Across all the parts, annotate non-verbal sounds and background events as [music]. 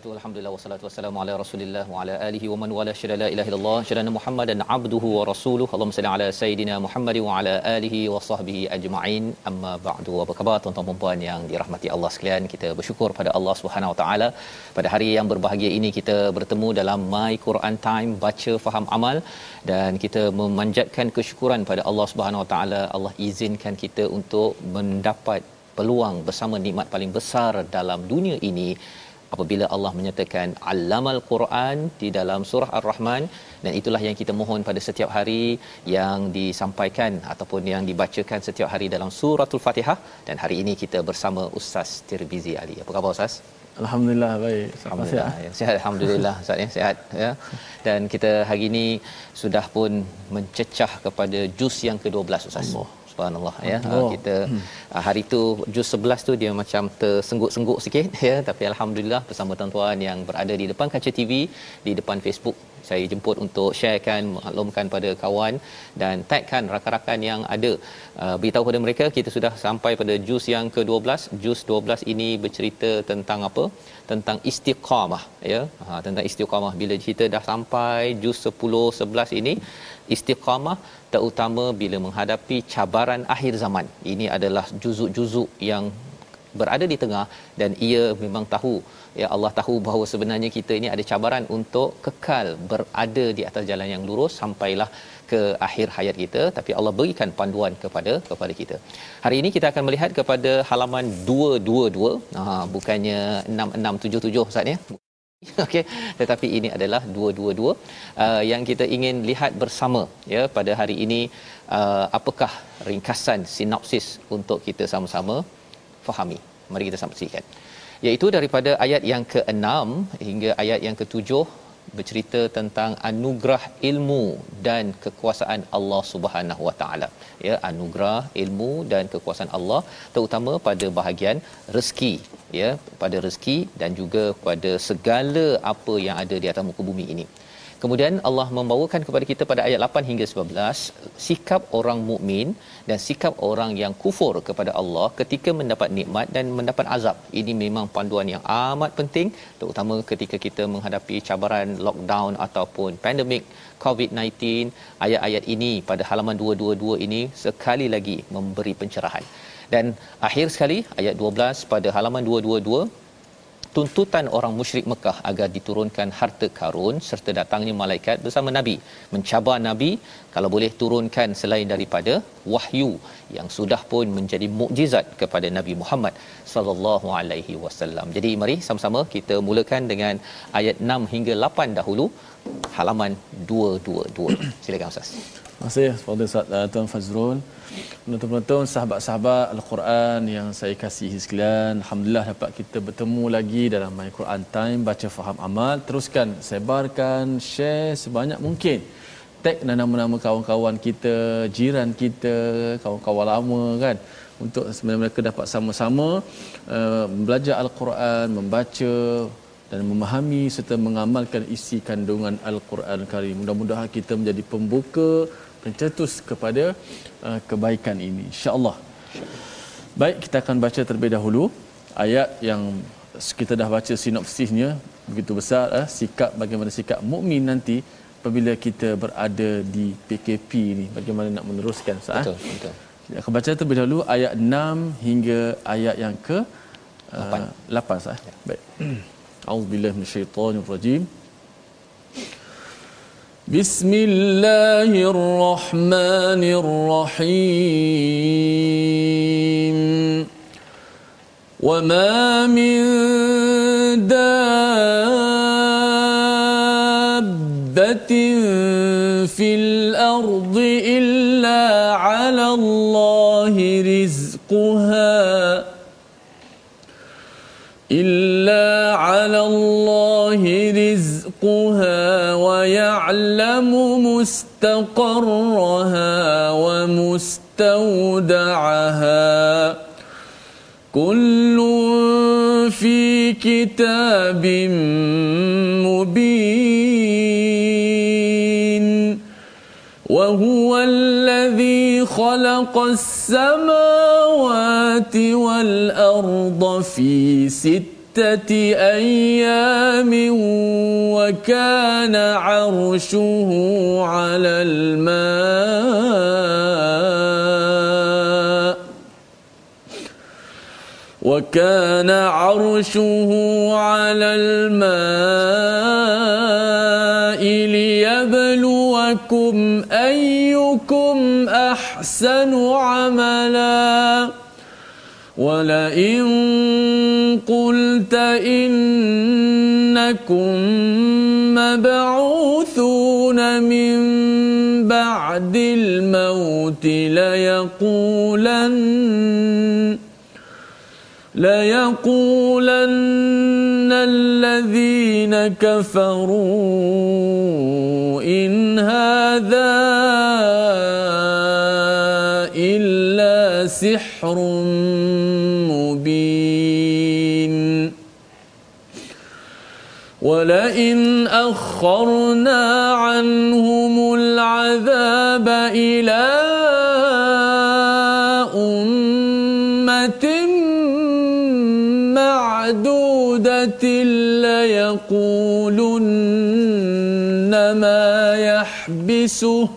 Wabarakatuh. Alhamdulillah wassalatu wassalamu ala Rasulillah wa ala alihi wa man wala syada la ilaha illallah syadana Muhammadan abduhu wa rasuluhu. Allahumma salli ala sayidina Muhammad wa ala alihi wa sahbihi ajma'in. Amma ba'du. Apa khabar tuan-tuan dan puan yang dirahmati Allah sekalian? Kita bersyukur pada Allah Subhanahu wa taala pada hari yang berbahagia ini kita bertemu dalam My Quran Time baca faham amal dan kita memanjatkan kesyukuran pada Allah Subhanahu wa taala. Allah izinkan kita untuk mendapat peluang bersama nikmat paling besar dalam dunia ini apabila Allah menyatakan allamal Quran di dalam surah Ar-Rahman dan itulah yang kita mohon pada setiap hari yang disampaikan ataupun yang dibacakan setiap hari dalam suratul Fatihah dan hari ini kita bersama Ustaz Tirmizi Ali. Apa khabar Ustaz? Alhamdulillah baik. Alhamdulillah. Ya, sihat alhamdulillah Ustaz ya, sihat ya. Dan kita hari ini sudah pun mencecah kepada juz yang ke-12 Ustaz. Allah subhanallah ya oh. kita hmm. hari tu juz 11 tu dia macam tersengguk-sengguk sikit [laughs] ya tapi alhamdulillah bersama tuan-tuan yang berada di depan kaca TV di depan Facebook saya jemput untuk sharekan maklumkan pada kawan dan tagkan rakan-rakan yang ada. Uh, beritahu kepada mereka kita sudah sampai pada juz yang ke-12 juz 12 ini bercerita tentang apa? Tentang istiqamah ya. Ha, tentang istiqamah. Bila kita dah sampai juz 10 11 ini istiqamah terutama bila menghadapi cabaran akhir zaman. Ini adalah juzuk-juzuk yang berada di tengah dan ia memang tahu ya Allah tahu bahawa sebenarnya kita ini ada cabaran untuk kekal berada di atas jalan yang lurus sampailah ke akhir hayat kita tapi Allah berikan panduan kepada kepada kita. Hari ini kita akan melihat kepada halaman 222 ha bukannya 6677 Ustaz ya. [laughs] Okey, tetapi ini adalah 222 uh, yang kita ingin lihat bersama ya pada hari ini uh, apakah ringkasan sinopsis untuk kita sama-sama fahami. Mari kita saksikan. Iaitu daripada ayat yang ke-6 hingga ayat yang ke-7 bercerita tentang anugerah ilmu dan kekuasaan Allah Subhanahu Wa Taala. Ya, anugerah ilmu dan kekuasaan Allah terutama pada bahagian rezeki, ya, pada rezeki dan juga pada segala apa yang ada di atas muka bumi ini. Kemudian Allah membawakan kepada kita pada ayat 8 hingga 19 sikap orang mukmin dan sikap orang yang kufur kepada Allah ketika mendapat nikmat dan mendapat azab. Ini memang panduan yang amat penting terutama ketika kita menghadapi cabaran lockdown ataupun pandemik COVID-19. Ayat-ayat ini pada halaman 222 ini sekali lagi memberi pencerahan. Dan akhir sekali ayat 12 pada halaman 222 tuntutan orang musyrik Mekah agar diturunkan harta karun serta datangnya malaikat bersama nabi mencabar nabi kalau boleh turunkan selain daripada wahyu yang sudah pun menjadi mukjizat kepada Nabi Muhammad sallallahu alaihi wasallam. Jadi mari sama-sama kita mulakan dengan ayat 6 hingga 8 dahulu halaman 222. Silakan Ustaz. Terima kasih kepada Ustaz Tuan Fazrul. Penonton-penonton, sahabat-sahabat Al-Quran yang saya kasihi sekalian. Alhamdulillah dapat kita bertemu lagi dalam My Quran Time, baca faham amal. Teruskan sebarkan, share sebanyak mungkin. Tag nama-nama kawan-kawan kita, jiran kita, kawan-kawan lama kan. Untuk mereka dapat sama-sama uh, belajar Al-Quran, membaca, dan memahami serta mengamalkan isi kandungan Al-Quran Karim. Mudah-mudahan kita menjadi pembuka pencetus kepada uh, kebaikan ini. insya-Allah. Baik, kita akan baca terlebih dahulu ayat yang kita dah baca sinopsisnya. Begitu besar eh, sikap bagaimana sikap mukmin nanti apabila kita berada di PKP ini. Bagaimana nak meneruskan sah betul betul. Kita akan baca terlebih dahulu ayat 6 hingga ayat yang ke 8 uh, 8 sah ya. baik. [clears throat] Auzubillahi minasyaitonirrajim بسم الله الرحمن الرحيم. وما من دابة في الأرض إلا على الله رزقها إلا على الله رزقها. ويعلم مستقرها ومستودعها. كل في كتاب مبين. وهو الذي خلق السماوات والأرض في ستة أيام وكان عرشه على الماء. وكان عرشه على الماء ليبلوكم أيكم أحسن عملا. ولئن قلت إنكم مبعوثون من بعد الموت ليقولن ليقولن الذين كفروا إن هذا سحر مبين. ولئن أخرنا عنهم العذاب إلى ليقولن ما يحبسه.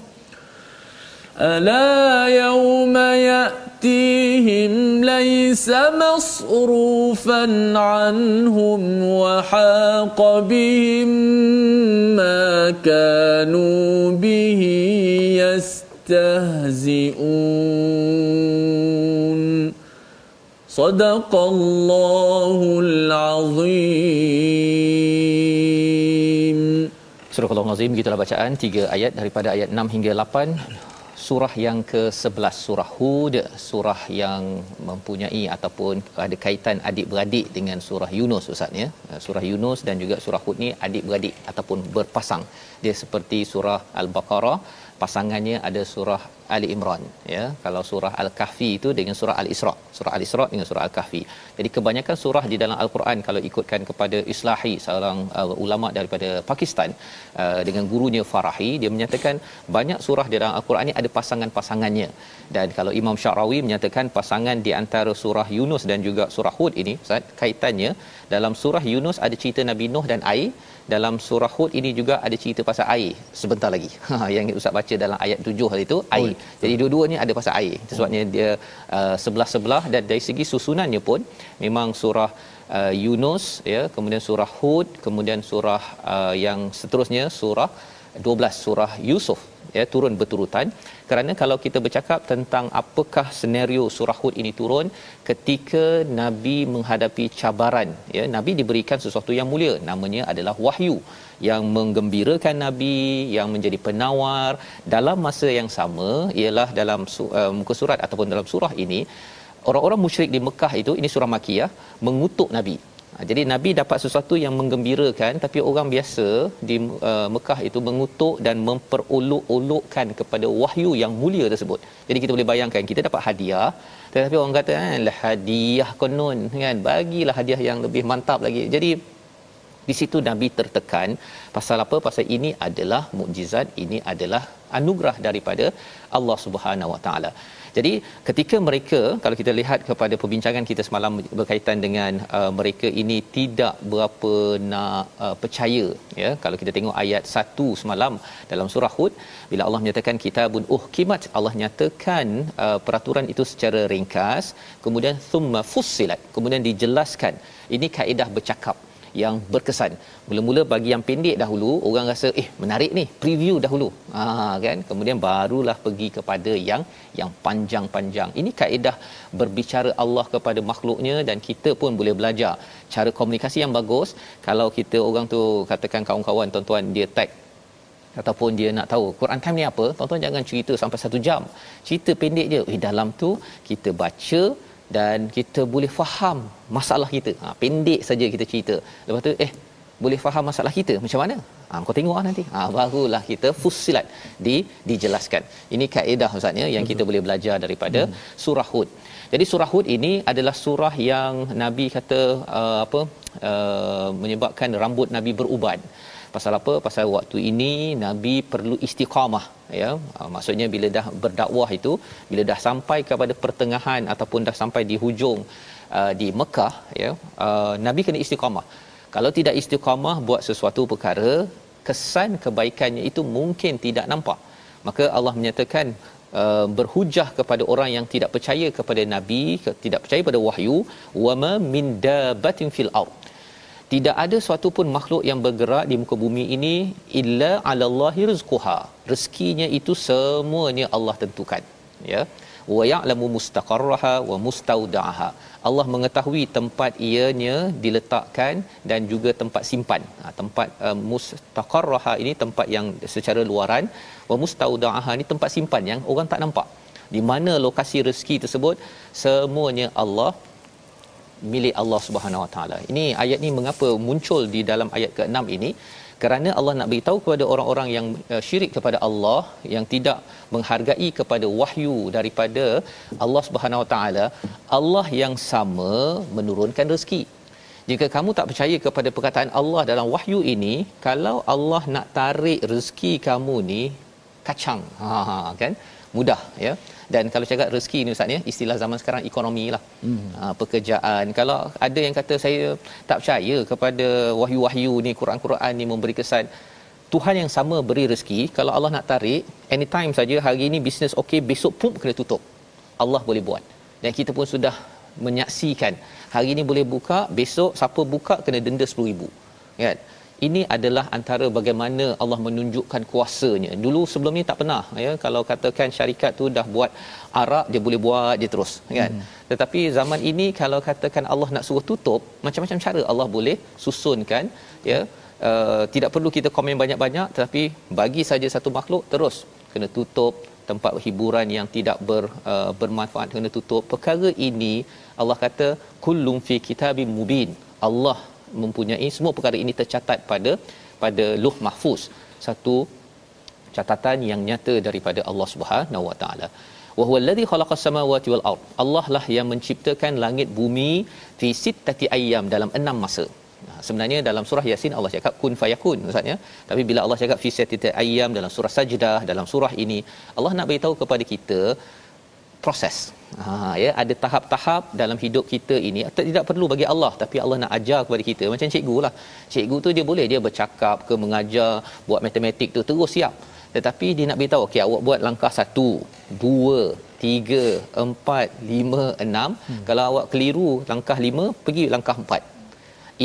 ألا يوم يأتيهم ليس مصروفا عنهم وحاق بهم ما كانوا به يستهزئون صدق الله العظيم Surah Al-Azim gitulah bacaan tiga ayat daripada ayat 6 hingga 8 surah yang ke-11 surah Hud surah yang mempunyai ataupun ada kaitan adik-beradik dengan surah Yunus ustaz ya. Surah Yunus dan juga surah Hud ni adik-beradik ataupun berpasang. Dia seperti surah Al-Baqarah pasangannya ada surah Ali Imran ya. Kalau surah Al-Kahfi itu dengan surah Al-Isra. Surah Al-Isra dengan surah Al-Kahfi. Jadi kebanyakan surah di dalam Al-Quran kalau ikutkan kepada Islahi seorang uh, ulama daripada Pakistan uh, dengan gurunya Farahi dia menyatakan banyak surah di dalam Al-Quran ini ada pasangan-pasangannya. Dan kalau Imam Syarawi menyatakan pasangan di antara surah Yunus dan juga surah Hud ini Ustaz kaitannya dalam surah Yunus ada cerita Nabi Nuh dan air dalam surah Hud ini juga ada cerita pasal air. Sebentar lagi. [laughs] Ha, yang ustaz baca dalam ayat 7 hari itu air. Oh, jadi dua-duanya ada pasal air. Sebabnya dia uh, sebelah-sebelah dan dari segi susunannya pun memang surah uh, Yunus ya kemudian surah Hud kemudian surah uh, yang seterusnya surah 12 surah Yusuf ya turun berturutan. Kerana kalau kita bercakap tentang apakah senario surah hud ini turun ketika nabi menghadapi cabaran ya nabi diberikan sesuatu yang mulia. Namanya adalah wahyu yang menggembirakan nabi yang menjadi penawar. Dalam masa yang sama ialah dalam uh, muka surat ataupun dalam surah ini orang-orang musyrik di Mekah itu ini surah makiyah mengutuk nabi jadi Nabi dapat sesuatu yang menggembirakan tapi orang biasa di uh, Mekah itu mengutuk dan memperolok-olokkan kepada wahyu yang mulia tersebut. Jadi kita boleh bayangkan kita dapat hadiah tetapi orang kata kan lah hadiah konon kan bagilah hadiah yang lebih mantap lagi. Jadi di situ nabi tertekan pasal apa pasal ini adalah mukjizat ini adalah anugerah daripada Allah Subhanahu Wa Taala jadi ketika mereka kalau kita lihat kepada perbincangan kita semalam berkaitan dengan uh, mereka ini tidak berapa nak uh, percaya ya. Kalau kita tengok ayat 1 semalam dalam surah Hud bila Allah menyatakan kitabun uhkimat Allah nyatakan uh, peraturan itu secara ringkas. Kemudian thumma fussilat kemudian dijelaskan ini kaedah bercakap yang berkesan. Mula-mula bagi yang pendek dahulu orang rasa eh menarik ni, preview dahulu. Ha kan? Kemudian barulah pergi kepada yang yang panjang-panjang. Ini kaedah berbicara Allah kepada makhluknya dan kita pun boleh belajar cara komunikasi yang bagus. Kalau kita orang tu katakan kawan-kawan tuan-tuan dia tag ataupun dia nak tahu Quran time ni apa, tuan-tuan jangan cerita sampai satu jam. Cerita pendek je. Eh dalam tu kita baca dan kita boleh faham masalah kita. Ha, pendek saja kita cerita. Lepas tu eh boleh faham masalah kita macam mana? Ha, kau tengok lah nanti. Ha, barulah kita fusilat di dijelaskan. Ini kaedah ustaznya yang kita boleh belajar daripada hmm. surah Hud. Jadi surah Hud ini adalah surah yang Nabi kata uh, apa uh, menyebabkan rambut Nabi beruban pasal apa pasal waktu ini nabi perlu istiqamah ya uh, maksudnya bila dah berdakwah itu bila dah sampai kepada pertengahan ataupun dah sampai di hujung uh, di Mekah ya uh, nabi kena istiqamah. Kalau tidak istiqamah buat sesuatu perkara kesan kebaikannya itu mungkin tidak nampak. Maka Allah menyatakan Uh, berhujah kepada orang yang tidak percaya kepada nabi tidak percaya pada wahyu wama min dabatin fil ard tidak ada suatu pun makhluk yang bergerak di muka bumi ini illa 'ala Allahi rizquha. Rezekinya itu semuanya Allah tentukan. Ya. Wa ya'lamu mustaqarraha wa mustaudaha. Allah mengetahui tempat ianya diletakkan dan juga tempat simpan. Ha, tempat uh, mustaqarraha ini tempat yang secara luaran, wa mustaudaha ini tempat simpan yang orang tak nampak. Di mana lokasi rezeki tersebut semuanya Allah milik Allah Subhanahu Wa Taala. Ini ayat ni mengapa muncul di dalam ayat ke-6 ini? Kerana Allah nak beritahu kepada orang-orang yang uh, syirik kepada Allah yang tidak menghargai kepada wahyu daripada Allah Subhanahu Wa Taala, Allah yang sama menurunkan rezeki. Jika kamu tak percaya kepada perkataan Allah dalam wahyu ini, kalau Allah nak tarik rezeki kamu ni kacang. Ha, ha kan? Mudah ya dan kalau cakap rezeki ni ustaz ya istilah zaman sekarang ekonomi lah. Hmm. ha, pekerjaan. Kalau ada yang kata saya tak percaya kepada wahyu-wahyu ni Quran-Quran ni memberi kesan Tuhan yang sama beri rezeki. Kalau Allah nak tarik anytime saja hari ini bisnes okey besok pun kena tutup. Allah boleh buat. Dan kita pun sudah menyaksikan hari ini boleh buka besok siapa buka kena denda 10000 kan ini adalah antara bagaimana Allah menunjukkan kuasanya. Dulu sebelum ni tak pernah ya kalau katakan syarikat tu dah buat arak dia boleh buat dia terus kan. Hmm. Tetapi zaman ini kalau katakan Allah nak suruh tutup macam-macam cara Allah boleh susunkan ya uh, tidak perlu kita komen banyak-banyak tetapi bagi saja satu makhluk terus kena tutup tempat hiburan yang tidak ber, uh, bermanfaat kena tutup perkara ini Allah kata kullum fi kitabim mubin Allah mempunyai semua perkara ini tercatat pada pada Luh Mahfuz. Satu catatan yang nyata daripada Allah Subhanahu Wa Taala. Wa huwa alladhi khalaqas samawati wal ard. Allah lah yang menciptakan langit bumi fi sittati ayyam dalam enam masa. Nah, sebenarnya dalam surah Yasin Allah cakap kun fayakun maksudnya tapi bila Allah cakap fi sittati ayyam dalam surah Sajdah dalam surah ini Allah nak beritahu kepada kita proses. Ha ya ada tahap-tahap dalam hidup kita ini tidak perlu bagi Allah tapi Allah nak ajar kepada kita macam cikgu lah. Cikgu tu dia boleh dia bercakap ke mengajar buat matematik tu terus siap. Tetapi dia nak beritahu okey awak buat langkah satu, dua, tiga, empat, lima, enam. Hmm. Kalau awak keliru langkah lima, pergi langkah empat.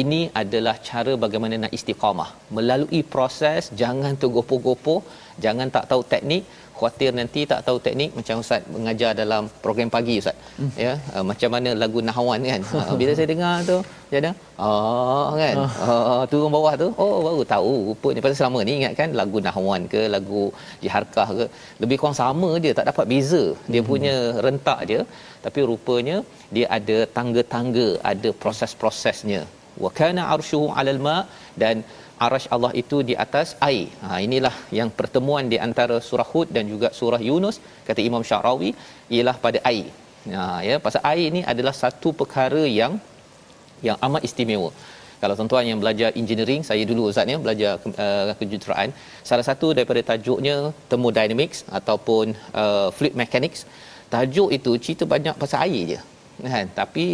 Ini adalah cara bagaimana nak istiqamah. Melalui proses, jangan tergopoh-gopoh, jangan tak tahu teknik, khuatir nanti tak tahu teknik macam ustaz mengajar dalam program pagi ustaz. Hmm. ya uh, macam mana lagu nahwan kan. [laughs] Uh, bila saya dengar tu dia ada oh kan. Uh, turun bawah tu oh baru tahu rupanya. Pasal selama ni ingat kan lagu nahwan ke lagu jiharkah ke lebih kurang sama dia tak dapat beza. Dia hmm. punya rentak dia tapi rupanya dia ada tangga-tangga ada proses-prosesnya. Wa kana arshuhu 'alal ma dan arash Allah itu di atas air. Ha inilah yang pertemuan di antara surah Hud dan juga surah Yunus kata Imam Syarawi ialah pada air. Ha ya pasal air ini adalah satu perkara yang yang amat istimewa. Kalau tuan-tuan yang belajar engineering, saya dulu Ustaz ni belajar uh, kejuruteraan, salah satu daripada tajuknya thermodynamics ataupun uh, fluid mechanics. Tajuk itu cerita banyak pasal air je. Kan? Tapi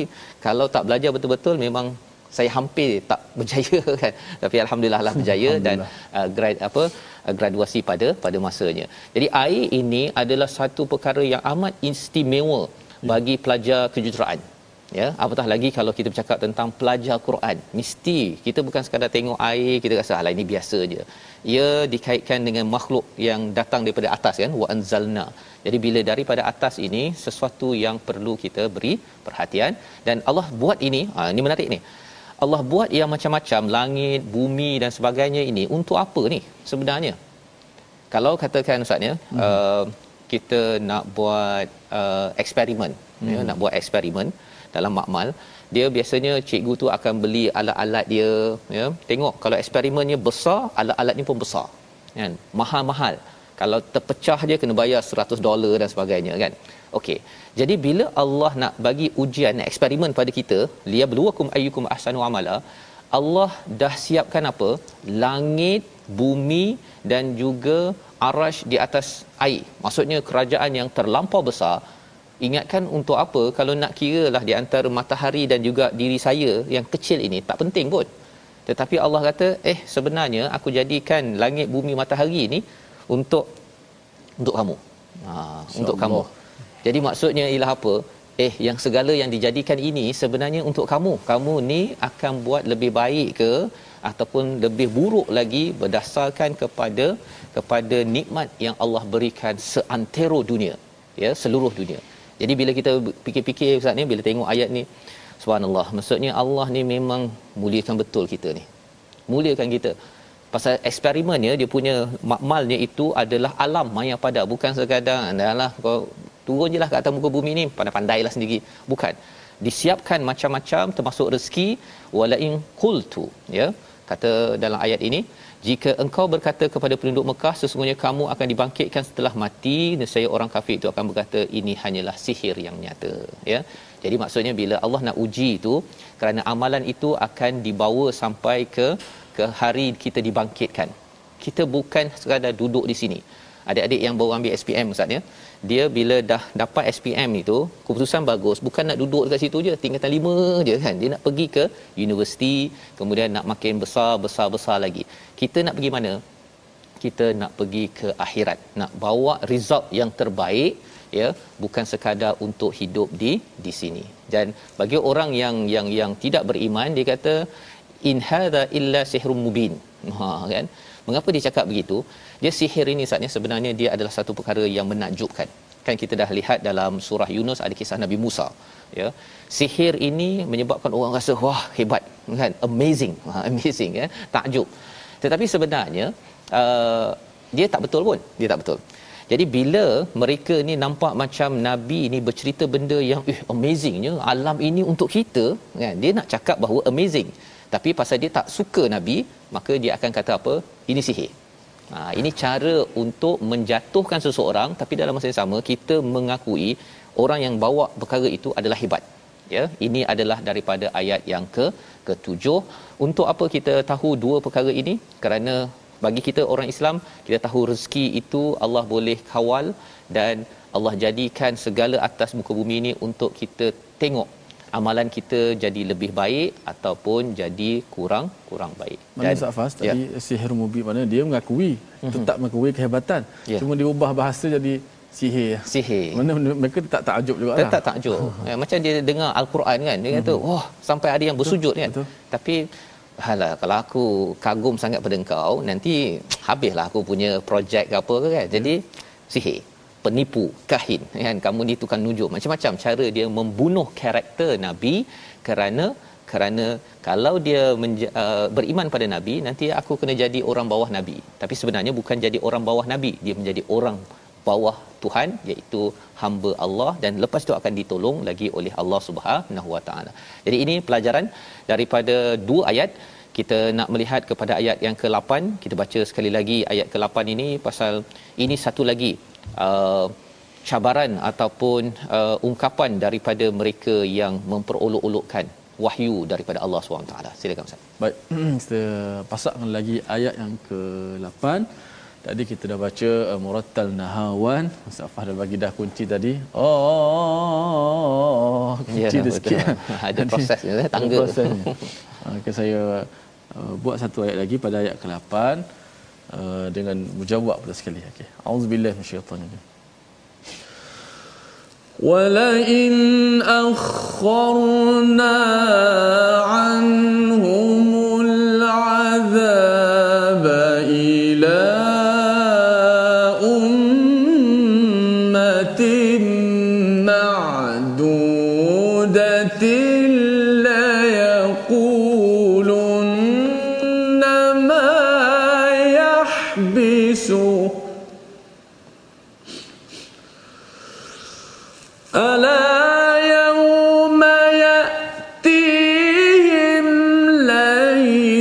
kalau tak belajar betul-betul memang saya hampir tak [laughs] berjaya kan. Tapi alhamdulillah lah berjaya alhamdulillah. dan uh, grad apa uh, graduasi pada pada masanya. Jadi air ini adalah satu perkara yang amat istimewa bagi pelajar kejuruteraan. Ya apatah lagi kalau kita bercakap tentang pelajar Quran. Mesti kita bukan sekadar tengok air kita rasa alah ini biasa je. Ia dikaitkan dengan makhluk yang datang daripada atas kan wa anzalna. Jadi bila daripada atas ini sesuatu yang perlu kita beri perhatian. Dan Allah buat ini ha, ini menarik ni Allah buat yang macam-macam langit, bumi dan sebagainya ini untuk apa ni sebenarnya? Kalau katakan ustaz ya, hmm. uh, kita nak buat uh, eksperimen, ya, hmm. ya, nak buat eksperimen dalam makmal, dia biasanya cikgu tu akan beli alat-alat dia, ya. Tengok kalau eksperimennya besar, alat-alatnya pun besar. Kan? Mahal-mahal. Kalau terpecah je kena bayar 100 dolar dan sebagainya kan. Okey. Jadi bila Allah nak bagi ujian eksperimen pada kita, liyabluwakum ayyukum ahsanu amala, Allah dah siapkan apa? Langit, bumi dan juga arash di atas air. Maksudnya kerajaan yang terlampau besar. Ingatkan untuk apa kalau nak kira lah di antara matahari dan juga diri saya yang kecil ini tak penting pun. Tetapi Allah kata, "Eh, sebenarnya aku jadikan langit, bumi, matahari ini untuk untuk kamu." Ha, untuk kamu. Jadi maksudnya ialah apa? Eh yang segala yang dijadikan ini sebenarnya untuk kamu. Kamu ni akan buat lebih baik ke ataupun lebih buruk lagi berdasarkan kepada kepada nikmat yang Allah berikan seantero dunia. Ya, seluruh dunia. Jadi bila kita fikir-fikir ustaz ni bila tengok ayat ni subhanallah maksudnya Allah ni memang muliakan betul kita ni. Muliakan kita pasal eksperimennya dia punya makmalnya itu adalah alam maya pada bukan sekadar adalah kau turun je lah kat atas muka bumi ni. Pandai-pandailah sendiri. Bukan. Disiapkan macam-macam termasuk rezeki. Walain qultu ya kata dalam ayat ini jika engkau berkata kepada penduduk Mekah sesungguhnya kamu akan dibangkitkan setelah mati. Nescaya orang kafir itu akan berkata ini hanyalah sihir yang nyata ya. Jadi maksudnya bila Allah nak uji itu kerana amalan itu akan dibawa sampai ke ke hari kita dibangkitkan. Kita bukan sekadar duduk di sini. Adik-adik yang baru ambil SPM ustaz ya dia bila dah dapat SPM itu keputusan bagus. Bukan nak duduk dekat situ je tingkatan lima je kan. Dia nak pergi ke universiti kemudian nak makin besar besar besar lagi. Kita nak pergi mana? Kita nak pergi ke akhirat. Nak bawa result yang terbaik ya bukan sekadar untuk hidup di di sini. Dan bagi orang yang yang yang tidak beriman dia kata in hadza illa sihrun mubin. Ha kan? Mengapa dia cakap begitu? Dia sihir ini saatnya sebenarnya dia adalah satu perkara yang menakjubkan. Kan kita dah lihat dalam surah Yunus ada kisah Nabi Musa ya. Sihir ini menyebabkan orang rasa wah hebat kan? Amazing ha, [laughs] amazing ya. Takjub. Tetapi sebenarnya uh, dia tak betul pun. Dia tak betul. Jadi bila mereka ni nampak macam nabi ni bercerita benda yang eh amazingnya alam ini untuk kita kan? Dia nak cakap bahawa amazing tapi pasal dia tak suka nabi maka dia akan kata apa ini sihir Ha, ini cara untuk menjatuhkan seseorang tapi dalam masa yang sama kita mengakui orang yang bawa perkara itu adalah hebat. Ya, ini adalah daripada ayat yang ke ketujuh. Untuk apa kita tahu dua perkara ini? Kerana bagi kita orang Islam, kita tahu rezeki itu Allah boleh kawal dan Allah jadikan segala atas muka bumi ini untuk kita tengok amalan kita jadi lebih baik ataupun jadi kurang kurang baik. Mana Safas tadi ya. sihir mubi mana dia mengakui mm-hmm. tetap mengakui kehebatan. Ya. Cuma dia ubah bahasa jadi sihir. Sihir. Mana mereka tak takjub juga lah. Tak takjub. [laughs] ya, macam dia dengar al-Quran kan dia kata mm-hmm. wah sampai ada yang bersujud kan. Betul. Tapi Halah, kalau aku kagum sangat pada engkau, nanti habislah aku punya projek ke apa ke kan. Jadi, ya. sihir penipu kahin. Kan? Kamu ni tukang nujum macam-macam cara dia membunuh karakter nabi kerana kerana kalau dia menja, uh, beriman pada nabi nanti aku kena jadi orang bawah nabi. Tapi sebenarnya bukan jadi orang bawah nabi. Dia menjadi orang bawah Tuhan iaitu hamba Allah. Dan lepas tu akan ditolong lagi oleh Allah Subhanahu Wa Taala. Jadi ini pelajaran daripada dua ayat. Kita nak melihat kepada ayat yang ke-8 kita baca sekali lagi ayat ke-8 ini pasal ini satu lagi uh, cabaran ataupun uh, ungkapan daripada mereka yang memperolok-olokkan wahyu daripada Allah SWT. Silakan Ustaz. Baik, [clears throat] kita pasakkan lagi ayat yang ke-8. Tadi kita dah baca uh, Murattal Nahawan. Ustaz Fahd bagi dah kunci tadi. Oh, oh, oh kunci ya, dia sikit. [laughs] Ada proses ya, tangga. Prosesnya. Okay, saya uh, buat satu ayat lagi pada ayat ke-8 uh, dengan mujawab pula sekali. Okey. Auzubillahi minasyaitanir ولئن أخرنا عنهم العذاب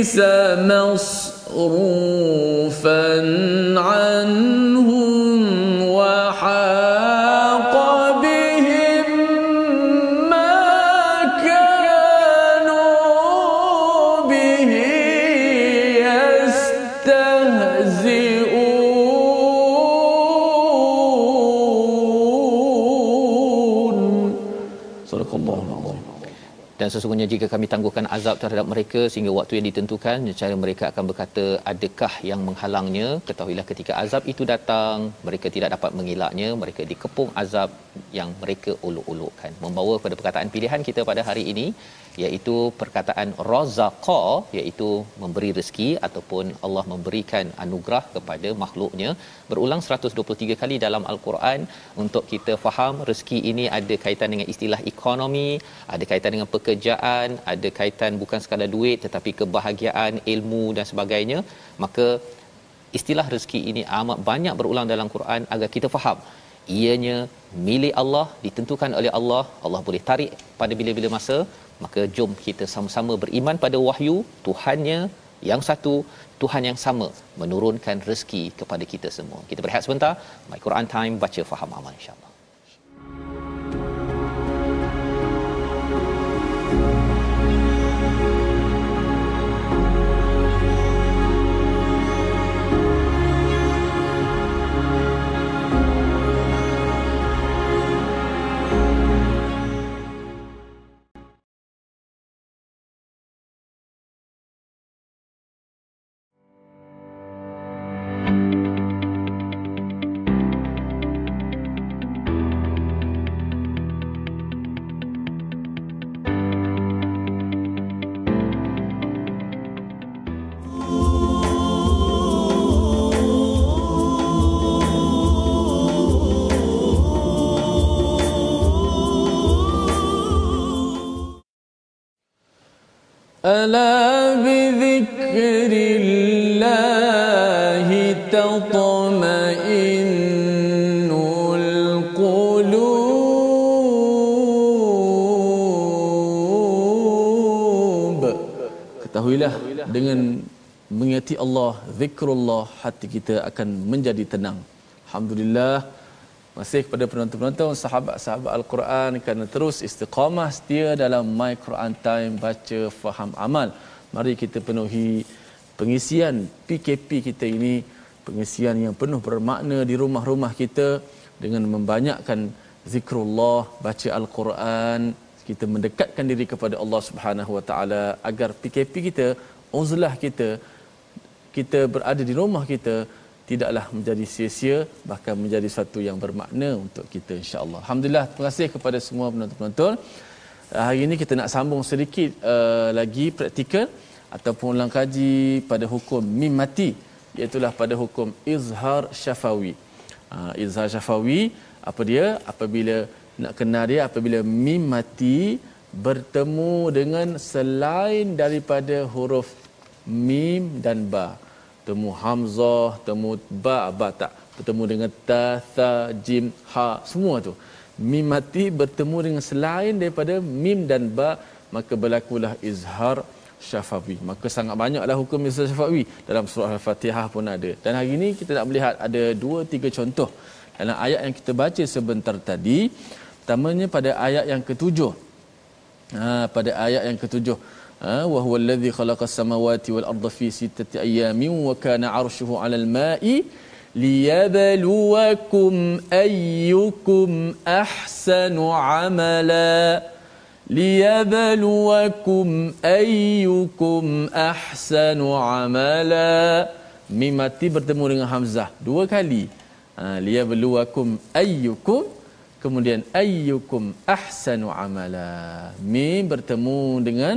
ليس مصروفا sesungguhnya jika kami tangguhkan azab terhadap mereka sehingga waktu yang ditentukan nescaya mereka akan berkata adakah yang menghalangnya? Ketahuilah ketika azab itu datang mereka tidak dapat mengelaknya mereka dikepung azab yang mereka olok-olokkan. Membawa pada perkataan pilihan kita pada hari ini iaitu perkataan razaqa iaitu memberi rezeki ataupun Allah memberikan anugerah kepada makhluknya berulang 123 kali dalam al-Quran untuk kita faham rezeki ini ada kaitan dengan istilah ekonomi ada kaitan dengan pekerjaan ada kaitan bukan sekadar duit tetapi kebahagiaan ilmu dan sebagainya. Maka istilah rezeki ini amat banyak berulang dalam Quran agar kita faham. Ianya milik Allah ditentukan oleh Allah. Allah boleh tarik pada bila-bila masa maka jom kita sama-sama beriman pada wahyu Tuhannya yang satu Tuhan yang sama menurunkan rezeki kepada kita semua. Kita berehat sebentar. My Quran time baca faham amal insyaallah ألا بذكر الله تطمئن القلوب Ketahuilah dengan mengingati Allah, zikrullah, hati kita akan menjadi tenang. Alhamdulillah, masih kepada penonton-penonton sahabat-sahabat Al-Quran kerana terus istiqamah setia dalam My Quran Time baca faham amal. Mari kita penuhi pengisian PKP kita ini pengisian yang penuh bermakna di rumah-rumah kita dengan membanyakkan zikrullah, baca Al-Quran, kita mendekatkan diri kepada Allah Subhanahu Wa Taala agar PKP kita, uzlah kita, kita berada di rumah kita tidaklah menjadi sia-sia bahkan menjadi satu yang bermakna untuk kita insya-Allah. Alhamdulillah terima kasih kepada semua penonton-penonton. Uh, hari ini kita nak sambung sedikit uh, lagi praktikal ataupun ulang kaji pada hukum mim mati iaitu pada hukum izhar syafawi. Uh, izhar syafawi apa dia? Apabila nak kenal dia apabila mim mati bertemu dengan selain daripada huruf mim dan ba temu hamzah temu ba ba tak. Bertemu dengan ta tha jim ha semua tu. Mim mati bertemu dengan selain daripada mim dan ba maka berlakulah izhar syafawi. Maka sangat banyaklah hukum izhar syafawi. Dalam surah al-fatihah pun ada. Dan hari ini kita nak melihat ada dua tiga contoh. Dalam ayat yang kita baca sebentar tadi pertamanya pada ayat yang ketujuh. Ha, pada ayat yang ketujuh ha, wa huwa alladhi khalaqa samawati wal arda fi sittati ayamin wa kana 'arshuhu 'alal ma'i liyabluwakum ayyukum ahsanu 'amala liyabluwakum ayyukum ahsanu 'amala mim mati bertemu dengan hamzah dua kali. ha, liyabluwakum ayyukum kemudian ayyukum ahsanu amala mim bertemu dengan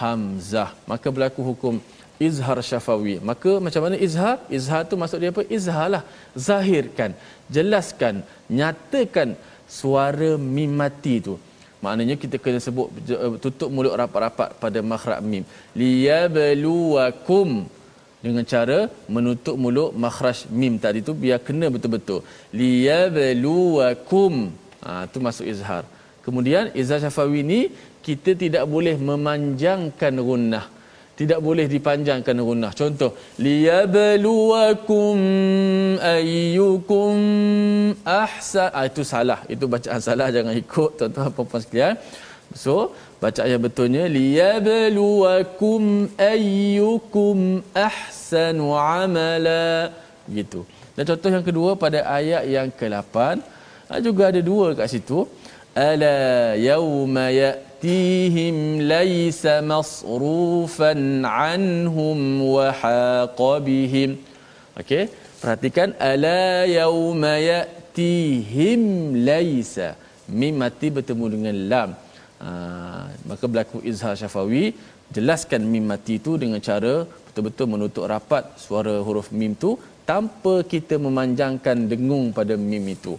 hamzah. Maka berlaku hukum izhar syafawi. Maka macam mana izhar? Izhar tu maksud dia apa? Izharlah zahirkan jelaskan nyatakan suara mim mati tu. Maknanya kita kena sebut tutup mulut rapat-rapat pada makhraj mim. Liyabluwakum. Dengan cara menutup mulut makhraj mim tadi tu biar kena betul-betul. Liyabluwakum. Ha tu masuk izhar. Kemudian izhar syafawi ni kita tidak boleh memanjangkan gunnah. Tidak boleh dipanjangkan gunnah. Contoh liyabluwakum ayyukum ahsan ah, itu salah. Itu bacaan salah jangan ikut tuan-tuan puan-puan sekalian. So baca yang betulnya liyabluwakum ayyukum ahsanu amala. Gitu. Dan contoh yang kedua pada ayat yang ke-8 ah, juga ada dua kat situ. Ala yauma yatihim laysa masrufan anhum wa haqa bihim okey perhatikan. Ala yauma yatihim laysa. Mim mati bertemu dengan lam. Ha, maka berlaku izhar syafawi. Jelaskan mim mati itu dengan cara betul-betul menutup rapat suara huruf mim tu tanpa kita memanjangkan dengung pada mim itu.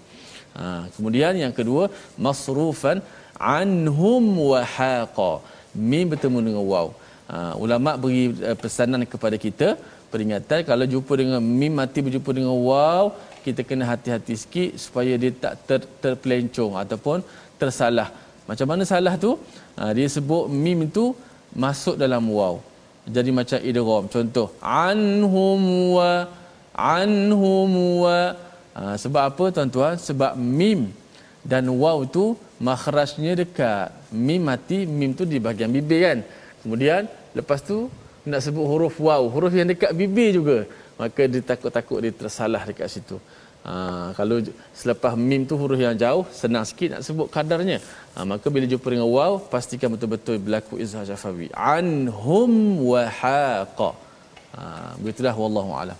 Ha, kemudian yang kedua masrufan anhum wa haqa. Mim bertemu dengan waw. Ha, ulama beri uh, pesanan kepada kita peringatan kalau jumpa dengan mim mati berjumpa dengan waw kita kena hati-hati sikit supaya dia tak ter, terpelencong ataupun tersalah macam mana salah tu? Ha, dia sebut mim tu masuk dalam waw. Jadi macam idgham. Contoh anhum wa anhum wa ha, sebab apa tuan-tuan? Sebab mim dan waw tu makhrajnya dekat. Mim mati, mim tu di bahagian bibir kan. Kemudian lepas tu nak sebut huruf waw, huruf yang dekat bibir juga. Maka dia takut-takut dia tersalah dekat situ. Ha, kalau selepas mim tu huruf yang jauh senang sikit nak sebut kadarnya ha, maka bila jumpa dengan waw pastikan betul-betul berlaku izhar syafawi anhum wa haqa ha, begitulah wallahu alam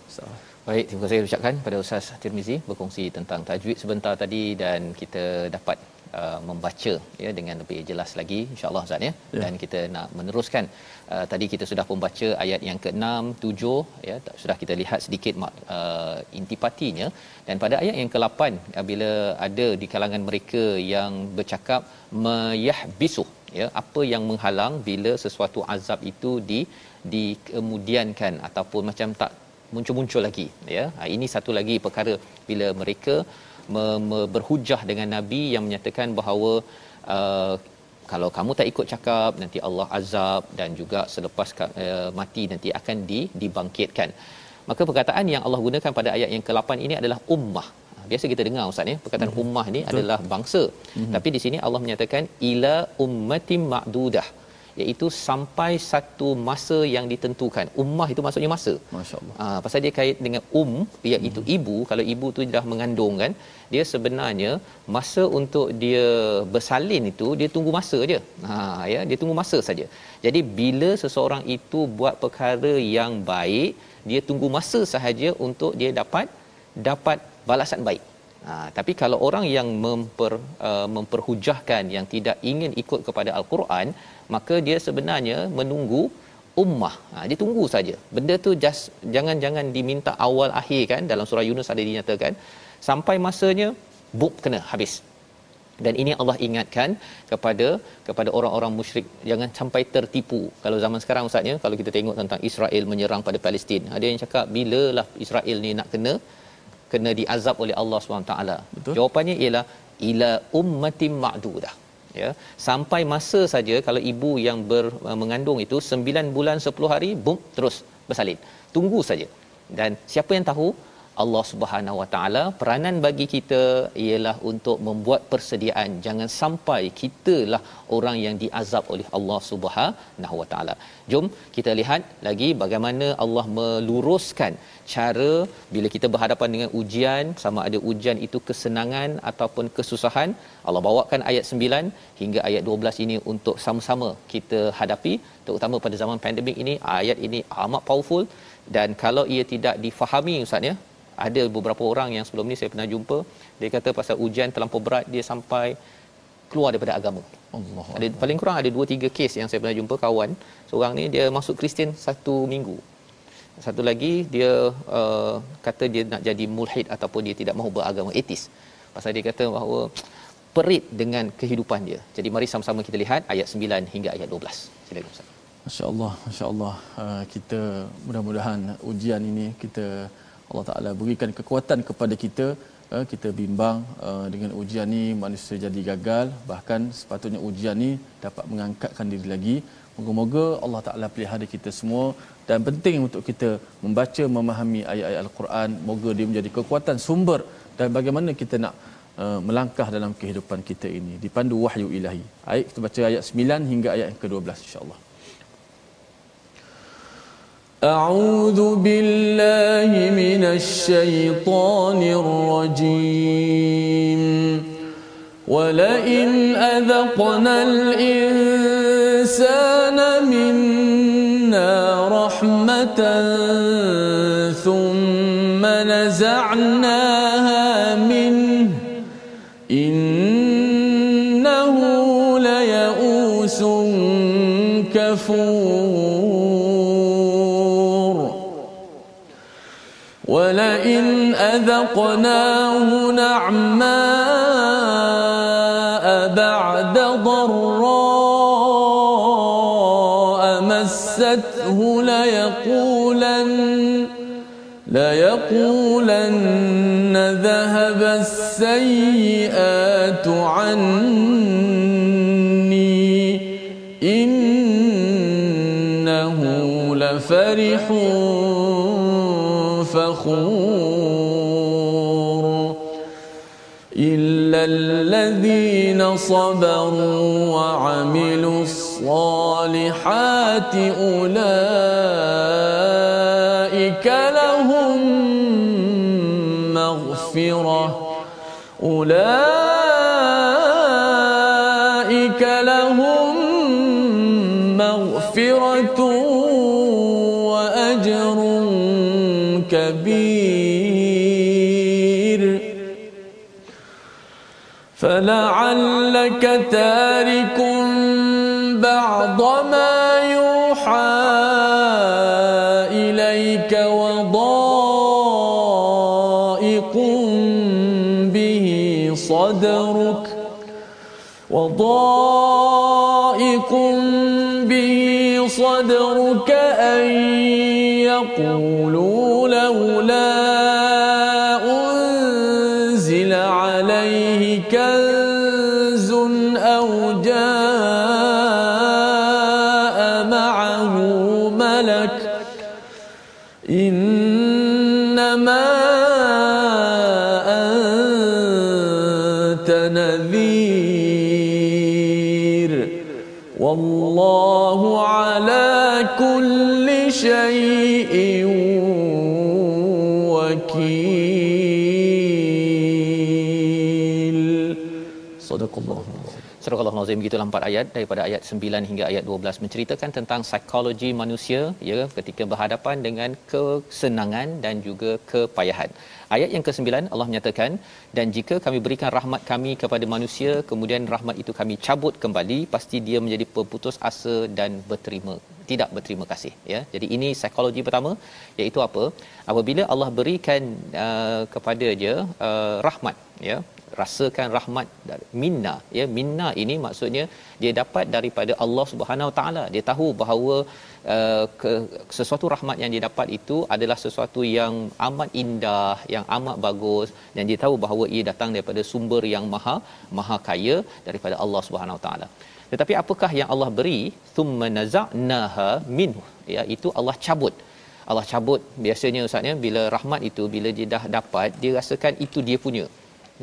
baik terima kasih ucapkan pada ustaz Tirmizi berkongsi tentang tajwid sebentar tadi dan kita dapat uh, membaca ya dengan lebih jelas lagi insyaallah Ustaz ya. ya. Dan kita nak meneruskan uh, tadi kita sudah membaca ayat yang ke-6 7 ya sudah kita lihat sedikit uh, intipatinya. Dan pada ayat yang ke-8 uh, bila ada di kalangan mereka yang bercakap mayahbisu ya apa yang menghalang bila sesuatu azab itu di dikemudiankan ataupun macam tak muncul-muncul lagi ya. Ha, ini satu lagi perkara bila mereka me- me- berhujah dengan nabi yang menyatakan bahawa uh, kalau kamu tak ikut cakap nanti Allah azab dan juga selepas uh, mati nanti akan di dibangkitkan maka perkataan yang Allah gunakan pada ayat yang ke-8 ini adalah ummah ha, biasa kita dengar ustaz ya perkataan mm-hmm. ummah ni Betul. adalah bangsa mm-hmm. tapi di sini Allah menyatakan ila ummatim ma'dudah iaitu sampai satu masa yang ditentukan. Ummah itu maksudnya masa. Masya-Allah. Ah pasal dia kait dengan um iaitu hmm. ibu, kalau ibu tu dah mengandung kan, dia sebenarnya masa untuk dia bersalin itu dia tunggu masa aja. Ha ya, dia tunggu masa saja. Jadi bila seseorang itu buat perkara yang baik, dia tunggu masa sahaja untuk dia dapat dapat balasan baik. Ha, tapi kalau orang yang memper, uh, memperhujahkan yang tidak ingin ikut kepada al-Quran, maka dia sebenarnya menunggu ummah. Ha, dia tunggu saja. Benda tu just jangan-jangan diminta awal akhir kan dalam surah Yunus ada dinyatakan sampai masanya buk kena habis. Dan ini Allah ingatkan kepada kepada orang-orang musyrik jangan sampai tertipu. Kalau zaman sekarang ustaznya kalau kita tengok tentang Israel menyerang pada Palestin, ada yang cakap bilalah Israel ni nak kena kena diazab oleh Allah SWT. Betul. Jawapannya ialah ila ummatin ma'dudah ya. Sampai masa saja kalau ibu yang ber, uh, mengandung itu 9 bulan 10 hari bum terus bersalin. Tunggu saja. Dan siapa yang tahu Allah Subhanahu Wa Taala peranan bagi kita ialah untuk membuat persediaan. Jangan sampai kitalah orang yang diazab oleh Allah Subhanahu Wa Taala. Jom kita lihat lagi bagaimana Allah meluruskan cara bila kita berhadapan dengan ujian sama ada ujian itu kesenangan ataupun kesusahan. Allah bawakan ayat 9 hingga ayat 12 ini untuk sama-sama kita hadapi terutama pada zaman pandemik ini. Ayat ini amat powerful. Dan kalau ia tidak difahami ustaz ya ada beberapa orang yang sebelum ni saya pernah jumpa dia kata pasal ujian terlampau berat dia sampai keluar daripada agama. Allah ada paling kurang ada 2 3 kes yang saya pernah jumpa kawan. Seorang ni dia masuk Kristian satu minggu. Satu lagi dia uh, kata dia nak jadi mulhid ataupun dia tidak mahu beragama etis pasal dia kata bahawa perit dengan kehidupan dia. Jadi mari sama-sama kita lihat ayat 9 hingga ayat 12 silakan ustaz. masya-Allah masya-Allah. Uh, kita mudah-mudahan ujian ini kita Allah Taala berikan kekuatan kepada kita uh, kita bimbang uh, dengan ujian ni manusia jadi gagal. Bahkan sepatutnya ujian ni dapat mengangkatkan diri lagi. Moga-moga Allah Taala pelihara kita semua. Dan penting untuk kita membaca memahami ayat-ayat al-Quran. Moga dia menjadi kekuatan sumber dan bagaimana kita nak uh, melangkah dalam kehidupan kita ini. Dipandu wahyu ilahi. Ayat kita baca ayat 9 hingga ayat yang ke-12 insya-Allah. أعوذ بالله من الشيطان الرجيم. ولئن أذقنا الإنسان منا رحمة ثم نزعناها منه إنه ليئوس كفور. ولئن أذقناه نعماء بعد ضراء مسته ليقولن ليقولن ذهب السيئات عني. إنه لفرح فخور إلا الذين صبروا وعملوا الصالحات أولئك لهم مغفرة. أولئك فلعلك تارك بعض ما يوحى إليك وضائق به صدرك وضائق به صدرك أن يقولوا لولا Surah Al-Nazim begitulah empat ayat daripada ayat 9 hingga ayat 12 menceritakan tentang psikologi manusia ya ketika berhadapan dengan kesenangan dan juga kepayahan. Ayat yang ke-9 Allah menyatakan dan jika kami berikan rahmat kami kepada manusia kemudian rahmat itu kami cabut kembali pasti dia menjadi peputus asa dan berterima tidak berterima kasih ya. Jadi ini psikologi pertama iaitu apa? Apabila Allah berikan uh, kepada dia uh, rahmat ya rasakan rahmat dari minna. Ya minna ini maksudnya dia dapat daripada Allah Subhanahu Wa taala. Dia tahu bahawa uh, ke, sesuatu rahmat yang dia dapat itu adalah sesuatu yang amat indah yang amat bagus. Dan dia tahu bahawa ia datang daripada sumber yang maha maha kaya daripada Allah Subhanahu Wa taala. Tetapi apakah yang Allah beri? Thumma nazanaha minhu. Ya itu Allah cabut. Allah cabut biasanya ustaznya bila rahmat itu bila dia dah dapat dia rasakan itu dia punya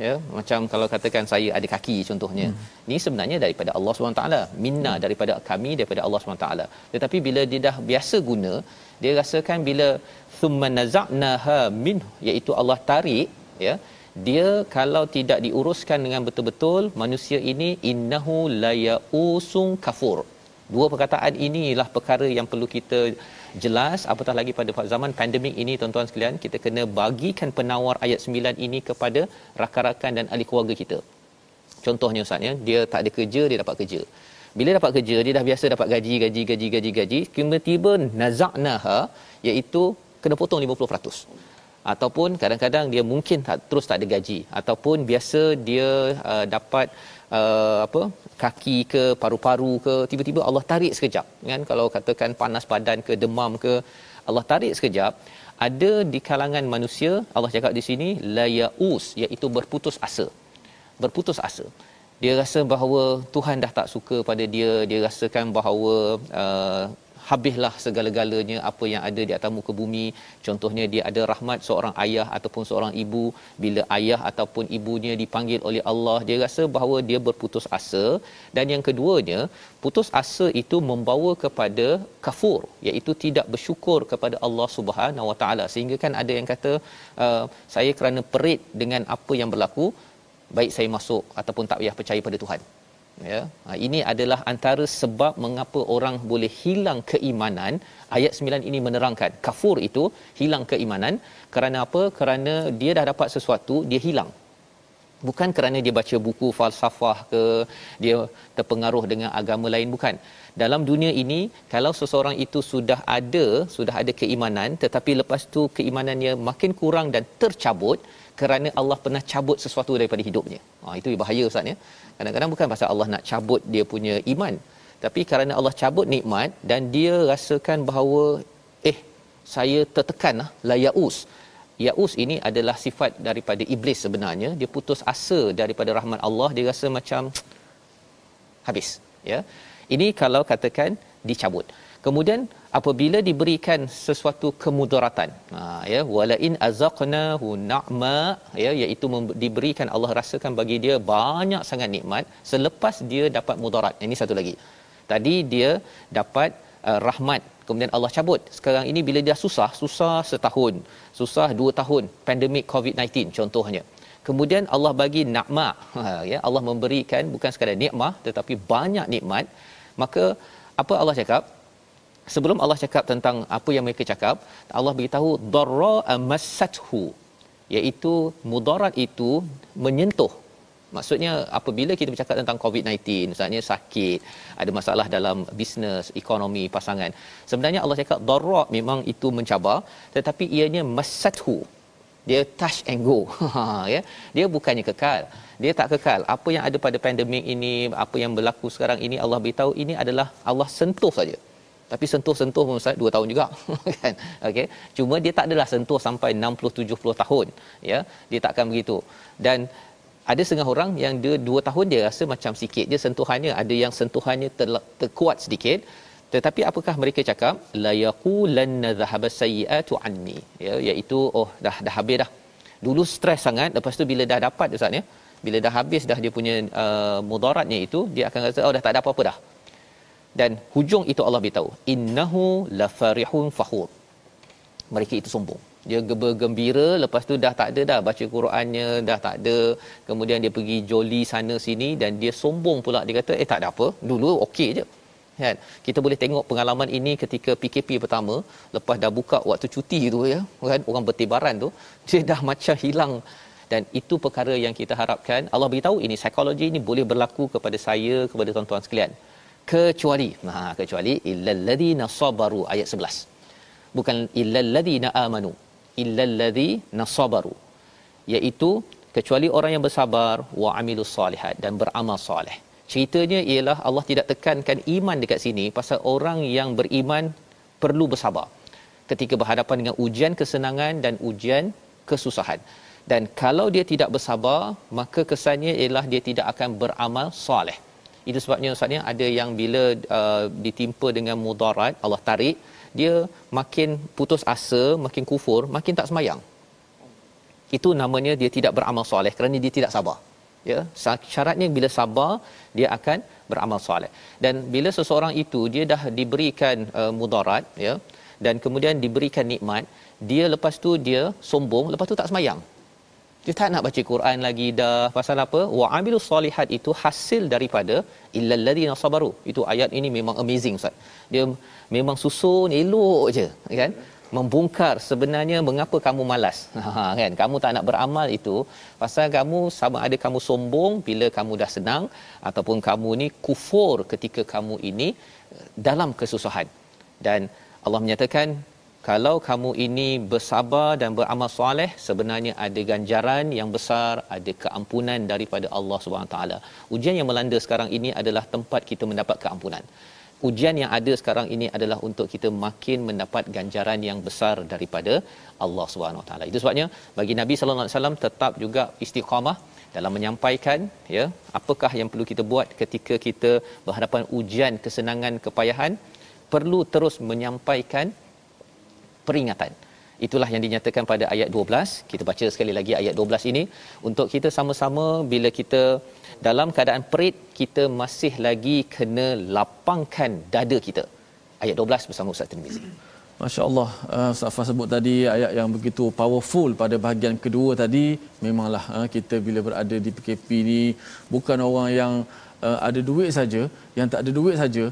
ya macam kalau katakan saya ada kaki contohnya hmm. ni sebenarnya daripada Allah SWT minna hmm. daripada kami daripada Allah SWT tetapi bila dia dah biasa guna dia rasakan bila thumma naza'naha min iaitu Allah tarik ya dia kalau tidak diuruskan dengan betul-betul manusia ini innahu la kafur dua perkataan inilah perkara yang perlu kita jelas apatah lagi pada zaman pandemik ini tuan-tuan sekalian kita kena bagikan penawar ayat 9 ini kepada rakan-rakan dan ahli keluarga kita. Contohnya ustaz ya dia tak ada kerja dia dapat kerja. Bila dapat kerja dia dah biasa dapat gaji gaji gaji gaji gaji tiba-tiba nazaknaha iaitu kena potong 50% ataupun kadang-kadang dia mungkin tak terus tak ada gaji. Ataupun biasa dia uh, dapat uh, apa kaki ke paru-paru ke tiba-tiba Allah tarik sekejap. Kan? Kalau katakan panas badan ke demam ke Allah tarik sekejap. Ada di kalangan manusia Allah cakap di sini la yaus iaitu berputus asa. Berputus asa. Dia rasa bahawa Tuhan dah tak suka pada dia. Dia rasakan bahawa uh, habislah segala-galanya apa yang ada di atas muka bumi. Contohnya dia ada rahmat seorang ayah ataupun seorang ibu. Bila ayah ataupun ibunya dipanggil oleh Allah dia rasa bahawa dia berputus asa. Dan yang keduanya putus asa itu membawa kepada kafur iaitu tidak bersyukur kepada Allah Subhanahu Wa Taala. Sehingga kan ada yang kata uh, saya kerana perit dengan apa yang berlaku baik saya masuk ataupun tak payah percaya pada Tuhan ya. Ha, ini adalah antara sebab mengapa orang boleh hilang keimanan. Ayat 9 ini menerangkan kafur itu hilang keimanan. Kerana apa? Kerana dia dah dapat sesuatu dia hilang. Bukan kerana dia baca buku falsafah ke dia terpengaruh dengan agama lain bukan. Dalam dunia ini kalau seseorang itu sudah ada sudah ada keimanan tetapi lepas tu keimanannya makin kurang dan tercabut kerana Allah pernah cabut sesuatu daripada hidupnya. Ha, itu bahaya Ustaz ya. Kadang-kadang bukan pasal Allah nak cabut dia punya iman. Tapi kerana Allah cabut nikmat dan dia rasakan bahawa eh saya tertekan lah, la yaus. Yaus ini adalah sifat daripada iblis sebenarnya. Dia putus asa daripada rahmat Allah. Dia rasa macam [tsk] habis. Ya. Ini kalau katakan dicabut. Kemudian apabila diberikan sesuatu kemudaratan. Ha ya walain azaqnahu na'ma ya iaitu diberikan Allah rasakan bagi dia banyak sangat nikmat selepas dia dapat mudarat. Ini satu lagi. Tadi dia dapat uh, rahmat kemudian Allah cabut. Sekarang ini bila dia susah susah setahun susah dua tahun pandemik covid-19 contohnya. Kemudian Allah bagi nikmat ha, ya Allah memberikan bukan sekadar nikmat tetapi banyak nikmat. Maka apa Allah cakap sebelum Allah cakap tentang apa yang mereka cakap Allah beritahu darra amassathu iaitu mudarat itu menyentuh. Maksudnya apabila kita bercakap tentang covid-19 misalnya sakit ada masalah dalam bisnes ekonomi pasangan sebenarnya Allah cakap darra memang itu mencabar tetapi ianya massathu dia touch and go. [laughs] Ya. Dia bukannya kekal. Dia tak kekal. Apa yang ada pada pandemik ini apa yang berlaku sekarang ini Allah beritahu ini adalah Allah sentuh saja tapi sentuh-sentuh pun Ustaz 2 tahun juga [laughs] kan? Okey. Cuma dia tak adalah sentuh sampai 60 70 tahun ya. Dia takkan begitu. Dan ada setengah orang yang dia 2 tahun dia rasa macam sikit je sentuhannya. Ada yang sentuhannya ter- terkuat sedikit. Tetapi apakah mereka cakap la yaqulanna dhahaba sayyi'atu anni? Ya iaitu oh dah dah habis dah. Dulu stres sangat lepas tu bila dah dapat ustaz ya. Bila dah habis dah dia punya uh, mudaratnya itu dia akan rasa oh dah tak ada apa-apa dah dan hujung itu Allah beritahu innahu lafarihun fahur. Mereka itu sombong. Dia bergembira lepas tu dah tak ada dah baca Qurannya dah tak ada. Kemudian dia pergi joli sana sini dan dia sombong pula. Dia kata eh tak ada apa. Dulu okey je. Kan? Kita boleh tengok pengalaman ini ketika PKP pertama lepas dah buka waktu cuti tu ya kan? Orang bertibaran tu [laughs] dia dah macam hilang. Dan itu perkara yang kita harapkan. Allah beritahu ini psikologi ini boleh berlaku kepada saya kepada tuan-tuan sekalian kecuali ha kecuali illal ladina sabaru ayat 11 bukan illal ladina amanu illal ladina sabaru iaitu kecuali orang yang bersabar wa amilus solihat dan beramal soleh. Ceritanya ialah Allah tidak tekankan iman dekat sini pasal orang yang beriman perlu bersabar ketika berhadapan dengan ujian kesenangan dan ujian kesusahan. Dan kalau dia tidak bersabar maka kesannya ialah dia tidak akan beramal soleh itu sebabnya ustaznya ada yang bila uh, ditimpa dengan mudarat Allah tarik dia makin putus asa makin kufur makin tak semayang. Itu namanya dia tidak beramal soleh kerana dia tidak sabar. Ya syaratnya bila sabar dia akan beramal soleh. Dan bila seseorang itu dia dah diberikan uh, mudarat ya dan kemudian diberikan nikmat dia lepas tu dia sombong lepas tu tak semayang dia tak nak baca Quran lagi dah. Pasal apa? Wa amilus solihat itu hasil daripada illal ladina sabaru. Itu ayat ini memang amazing ustaz. Dia memang susun elok je kan? Membongkar sebenarnya mengapa kamu malas. [laughs] Ha kan? Kamu tak nak beramal itu pasal kamu sama ada kamu sombong bila kamu dah senang ataupun kamu ni kufur ketika kamu ini eh, dalam kesusahan. Dan Allah menyatakan kalau kamu ini bersabar dan beramal soleh sebenarnya ada ganjaran yang besar ada keampunan daripada Allah Subhanahu taala. Ujian yang melanda sekarang ini adalah tempat kita mendapat keampunan. Ujian yang ada sekarang ini adalah untuk kita makin mendapat ganjaran yang besar daripada Allah Subhanahu taala. Itu sebabnya bagi Nabi sallallahu alaihi wasallam tetap juga istiqamah dalam menyampaikan ya apakah yang perlu kita buat ketika kita berhadapan ujian kesenangan kepayahan perlu terus menyampaikan peringatan. Itulah yang dinyatakan pada ayat 12. Kita baca sekali lagi ayat 12 ini untuk kita sama-sama bila kita dalam keadaan perit kita masih lagi kena lapangkan dada kita. Ayat 12 bersama Ustaz Tirmizi. Masya Allah, uh, Ustaz Fah sebut tadi ayat yang begitu powerful pada bahagian kedua tadi. Memanglah uh, kita bila berada di PKP ni bukan orang yang uh, ada duit saja, yang tak ada duit saja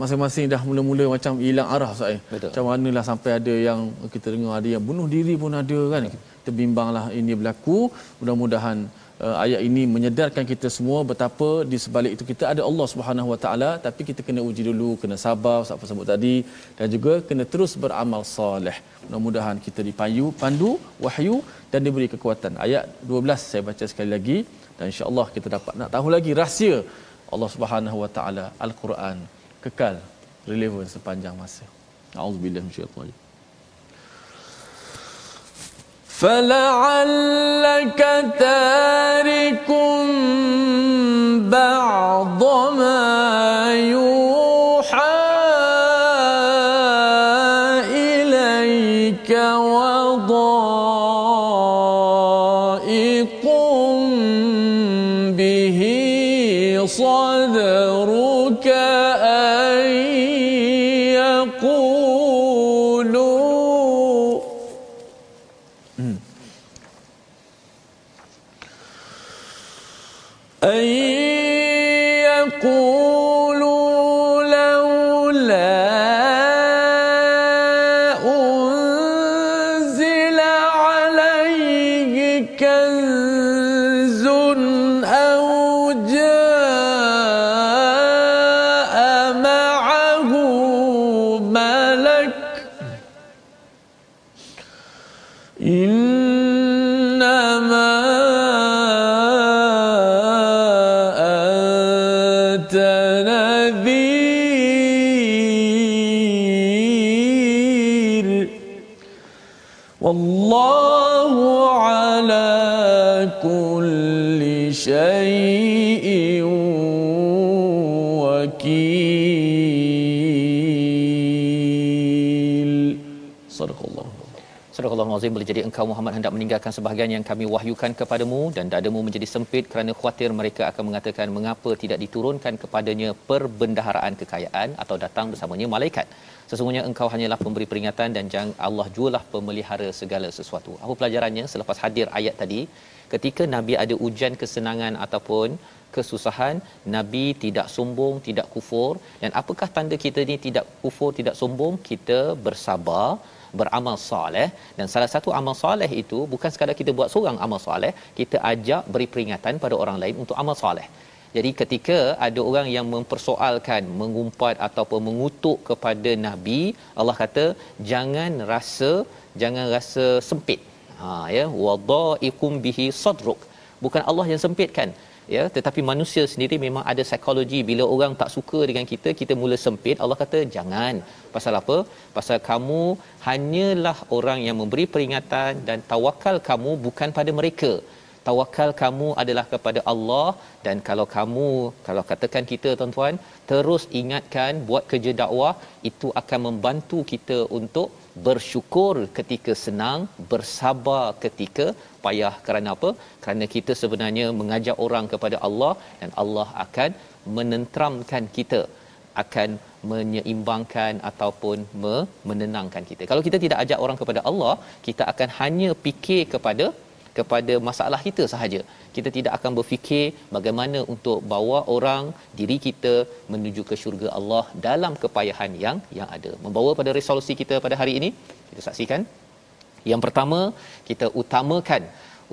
masing-masing dah mula-mula macam hilang arah Ustaz eh. Macam manalah sampai ada yang kita dengar ada yang bunuh diri pun ada kan. Kita bimbanglah ini berlaku. Mudah-mudahan uh, ayat ini menyedarkan kita semua betapa di sebalik itu kita ada Allah Subhanahu Wa Taala tapi kita kena uji dulu, kena sabar Ustaz sebut tadi dan juga kena terus beramal soleh. Mudah-mudahan kita dipayu, pandu, wahyu dan diberi kekuatan. Ayat 12 saya baca sekali lagi dan insya-Allah kita dapat nak tahu lagi rahsia Allah Subhanahu Wa Taala Al-Quran kekal relevan sepanjang masa. Auzubillahi minasyaitanir فلعلك تارك Azim boleh jadi engkau Muhammad hendak meninggalkan sebahagian yang kami wahyukan kepadamu dan dadamu menjadi sempit kerana khawatir mereka akan mengatakan mengapa tidak diturunkan kepadanya perbendaharaan kekayaan atau datang bersamanya malaikat. Sesungguhnya engkau hanyalah pemberi peringatan dan jangan Allah jualah pemelihara segala sesuatu. Apa pelajarannya selepas hadir ayat tadi? Ketika Nabi ada ujian kesenangan ataupun kesusahan, Nabi tidak sombong, tidak kufur. Dan apakah tanda kita ni tidak kufur, tidak sombong? Kita bersabar, beramal soleh dan salah satu amal soleh itu bukan sekadar kita buat seorang amal soleh kita ajak beri peringatan pada orang lain untuk amal soleh jadi ketika ada orang yang mempersoalkan mengumpat ataupun mengutuk kepada nabi Allah kata jangan rasa jangan rasa sempit ha ya wadaikum bihi sadruk bukan Allah yang sempitkan ya tetapi manusia sendiri memang ada psikologi. Bila orang tak suka dengan kita kita mula sempit. Allah kata jangan. Pasal apa? Pasal kamu hanyalah orang yang memberi peringatan dan tawakal kamu bukan pada mereka. Tawakal kamu adalah kepada Allah dan kalau kamu kalau katakan kita tuan-tuan terus ingatkan buat kerja dakwah itu akan membantu kita untuk bersyukur ketika senang bersabar ketika payah kerana apa kerana kita sebenarnya mengajak orang kepada Allah dan Allah akan menenteramkan kita akan menyeimbangkan ataupun menenangkan kita. Kalau kita tidak ajak orang kepada Allah, kita akan hanya fikir kepada kepada masalah kita sahaja. Kita tidak akan berfikir bagaimana untuk bawa orang diri kita menuju ke syurga Allah dalam kepayahan yang yang ada. Membawa pada resolusi kita pada hari ini, kita saksikan. Yang pertama, kita utamakan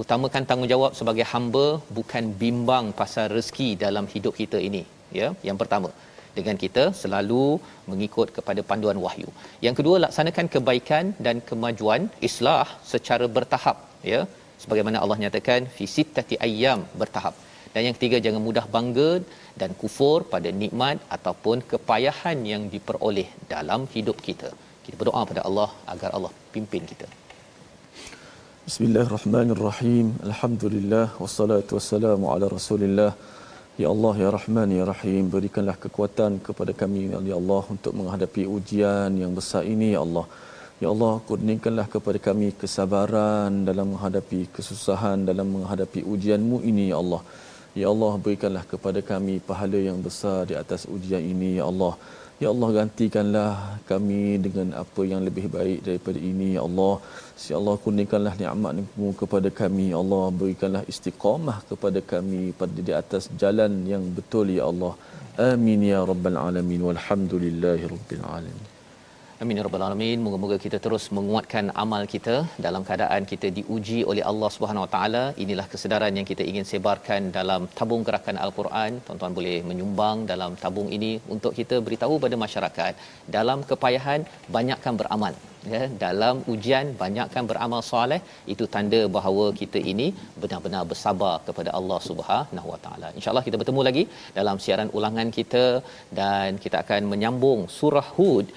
utamakan tanggungjawab sebagai hamba bukan bimbang pasal rezeki dalam hidup kita ini, ya. Yang pertama, dengan kita selalu mengikut kepada panduan wahyu. Yang kedua laksanakan kebaikan dan kemajuan islah secara bertahap ya sebagaimana Allah nyatakan fi sittati ayyam bertahap. Dan yang ketiga jangan mudah bangga dan kufur pada nikmat ataupun kepayahan yang diperoleh dalam hidup kita. Kita berdoa pada Allah agar Allah pimpin kita. Bismillahirrahmanirrahim. Alhamdulillah wassalatu wassalamu ala Rasulillah. Ya Allah, Ya Rahman, Ya Rahim, berikanlah kekuatan kepada kami, Ya Allah, untuk menghadapi ujian yang besar ini, Ya Allah. Ya Allah, kurniakanlah kepada kami kesabaran dalam menghadapi kesusahan, dalam menghadapi ujianmu ini, Ya Allah. Ya Allah, berikanlah kepada kami pahala yang besar di atas ujian ini, Ya Allah. Ya Allah gantikanlah kami dengan apa yang lebih baik daripada ini ya Allah. Ya Allah kurniakanlah nikmat-Mu kepada kami ya Allah. Berikanlah istiqamah kepada kami pada di atas jalan yang betul ya Allah. Amin ya rabbal alamin walhamdulillahi rabbil alamin. Amin ya rabbal alamin. Moga-moga kita terus menguatkan amal kita dalam keadaan kita diuji oleh Allah Subhanahu Wa Taala. Inilah kesedaran yang kita ingin sebarkan dalam tabung gerakan Al-Quran. Tuan-tuan boleh menyumbang dalam tabung ini untuk kita beritahu pada masyarakat dalam kepayahan banyakkan beramal. Ya, dalam ujian banyakkan beramal soleh itu tanda bahawa kita ini benar-benar bersabar kepada Allah Subhanahu Wa Taala. Insya-Allah kita bertemu lagi dalam siaran ulangan kita dan kita akan menyambung surah Hud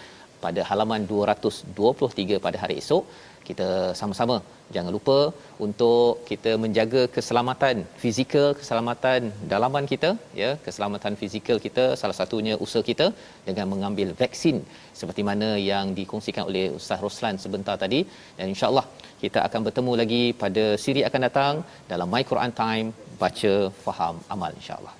pada halaman 223 pada hari esok. Kita sama-sama jangan lupa untuk kita menjaga keselamatan fizikal keselamatan dalaman kita ya. Keselamatan fizikal kita salah satunya usaha kita dengan mengambil vaksin. Seperti mana yang dikongsikan oleh Ustaz Roslan sebentar tadi. Dan insyaallah kita akan bertemu lagi pada siri akan datang dalam My Quran Time baca faham amal insyaallah